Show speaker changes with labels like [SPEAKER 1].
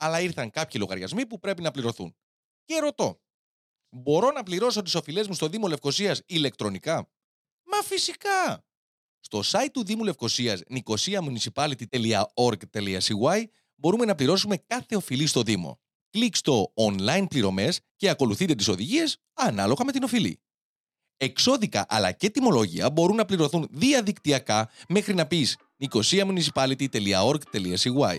[SPEAKER 1] αλλά ήρθαν κάποιοι λογαριασμοί που πρέπει να πληρωθούν. Και ρωτώ, μπορώ να πληρώσω τις οφειλές μου στο Δήμο Λευκοσίας ηλεκτρονικά; Μα φυσικά! Στο site του Δήμου Λευκοσίας nicosiamunicipality.org.cy μπορούμε να πληρώσουμε κάθε οφειλή στο Δήμο. Κλικ στο online πληρωμές και ακολουθείτε τις οδηγίες ανάλογα με την οφειλή. Εξώδικα αλλά και τιμολόγια μπορούν να πληρωθούν διαδικτυακά μέχρι να πεις nicosiamunicipality.org.cy